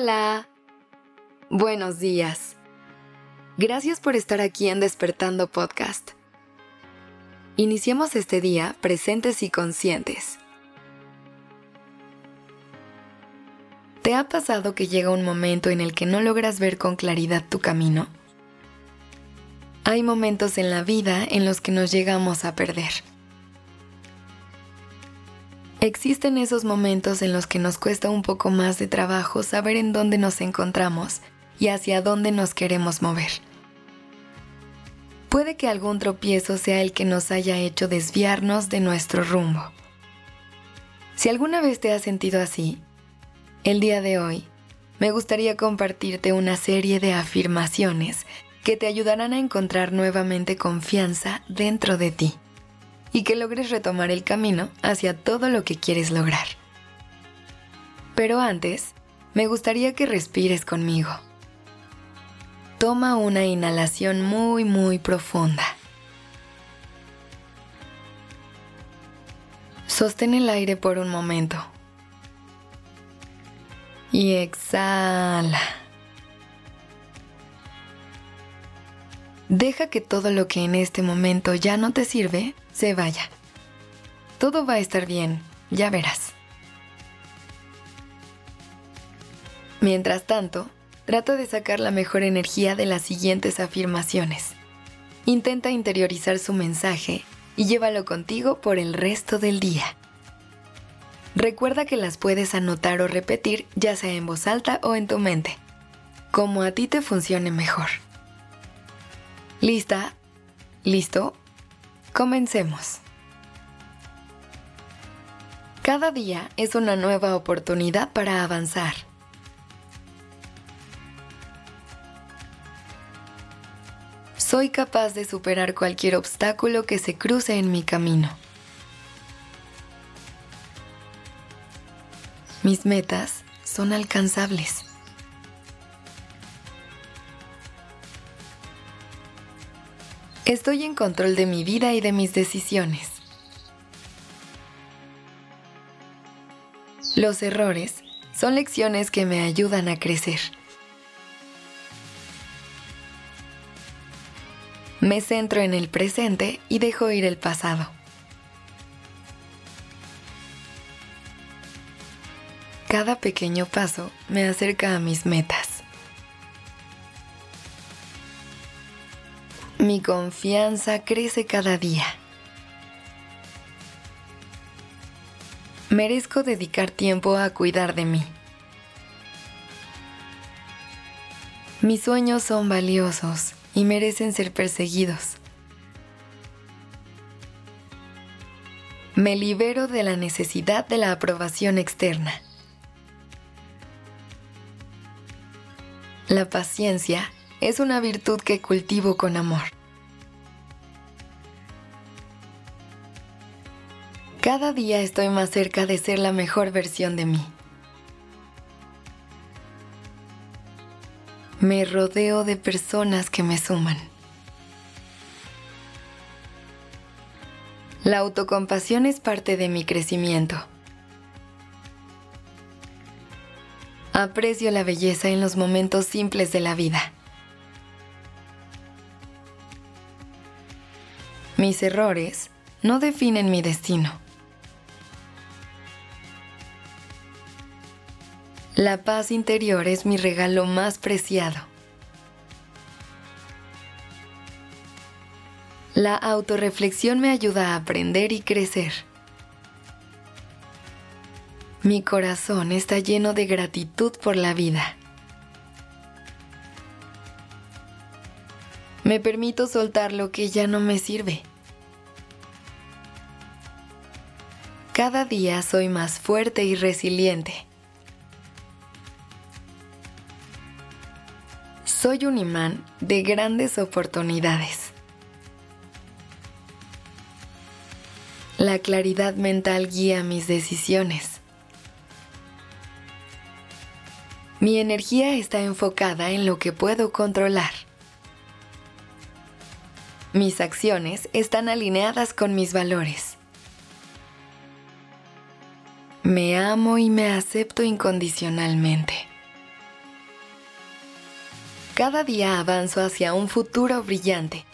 Hola. Buenos días. Gracias por estar aquí en Despertando Podcast. Iniciemos este día presentes y conscientes. ¿Te ha pasado que llega un momento en el que no logras ver con claridad tu camino? Hay momentos en la vida en los que nos llegamos a perder. Existen esos momentos en los que nos cuesta un poco más de trabajo saber en dónde nos encontramos y hacia dónde nos queremos mover. Puede que algún tropiezo sea el que nos haya hecho desviarnos de nuestro rumbo. Si alguna vez te has sentido así, el día de hoy me gustaría compartirte una serie de afirmaciones que te ayudarán a encontrar nuevamente confianza dentro de ti y que logres retomar el camino hacia todo lo que quieres lograr. Pero antes, me gustaría que respires conmigo. Toma una inhalación muy muy profunda. Sostén el aire por un momento. Y exhala. Deja que todo lo que en este momento ya no te sirve se vaya. Todo va a estar bien, ya verás. Mientras tanto, trata de sacar la mejor energía de las siguientes afirmaciones. Intenta interiorizar su mensaje y llévalo contigo por el resto del día. Recuerda que las puedes anotar o repetir ya sea en voz alta o en tu mente, como a ti te funcione mejor. ¿Lista? ¿Listo? Comencemos. Cada día es una nueva oportunidad para avanzar. Soy capaz de superar cualquier obstáculo que se cruce en mi camino. Mis metas son alcanzables. Estoy en control de mi vida y de mis decisiones. Los errores son lecciones que me ayudan a crecer. Me centro en el presente y dejo ir el pasado. Cada pequeño paso me acerca a mis metas. Mi confianza crece cada día. Merezco dedicar tiempo a cuidar de mí. Mis sueños son valiosos y merecen ser perseguidos. Me libero de la necesidad de la aprobación externa. La paciencia es una virtud que cultivo con amor. Cada día estoy más cerca de ser la mejor versión de mí. Me rodeo de personas que me suman. La autocompasión es parte de mi crecimiento. Aprecio la belleza en los momentos simples de la vida. Mis errores no definen mi destino. La paz interior es mi regalo más preciado. La autorreflexión me ayuda a aprender y crecer. Mi corazón está lleno de gratitud por la vida. Me permito soltar lo que ya no me sirve. Cada día soy más fuerte y resiliente. Soy un imán de grandes oportunidades. La claridad mental guía mis decisiones. Mi energía está enfocada en lo que puedo controlar. Mis acciones están alineadas con mis valores. Me amo y me acepto incondicionalmente. Cada día avanzo hacia un futuro brillante.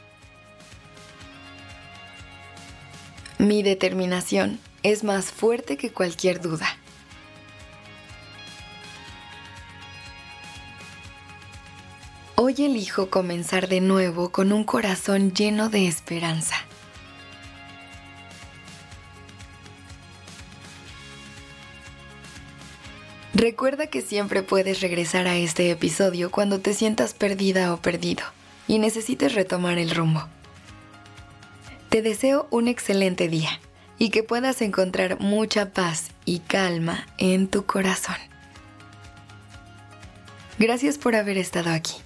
Mi determinación es más fuerte que cualquier duda. Hoy elijo comenzar de nuevo con un corazón lleno de esperanza. Recuerda que siempre puedes regresar a este episodio cuando te sientas perdida o perdido y necesites retomar el rumbo. Te deseo un excelente día y que puedas encontrar mucha paz y calma en tu corazón. Gracias por haber estado aquí.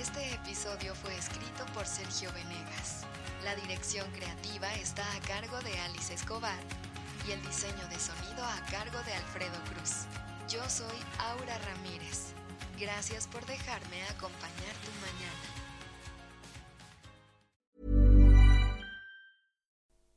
Este episodio fue escrito por Sergio Venegas. La dirección creativa está a cargo de Alice Escobar y el diseño de sonido a cargo de Alfredo Cruz. Yo soy Aura Ramírez. Gracias por dejarme acompañar tu mañana.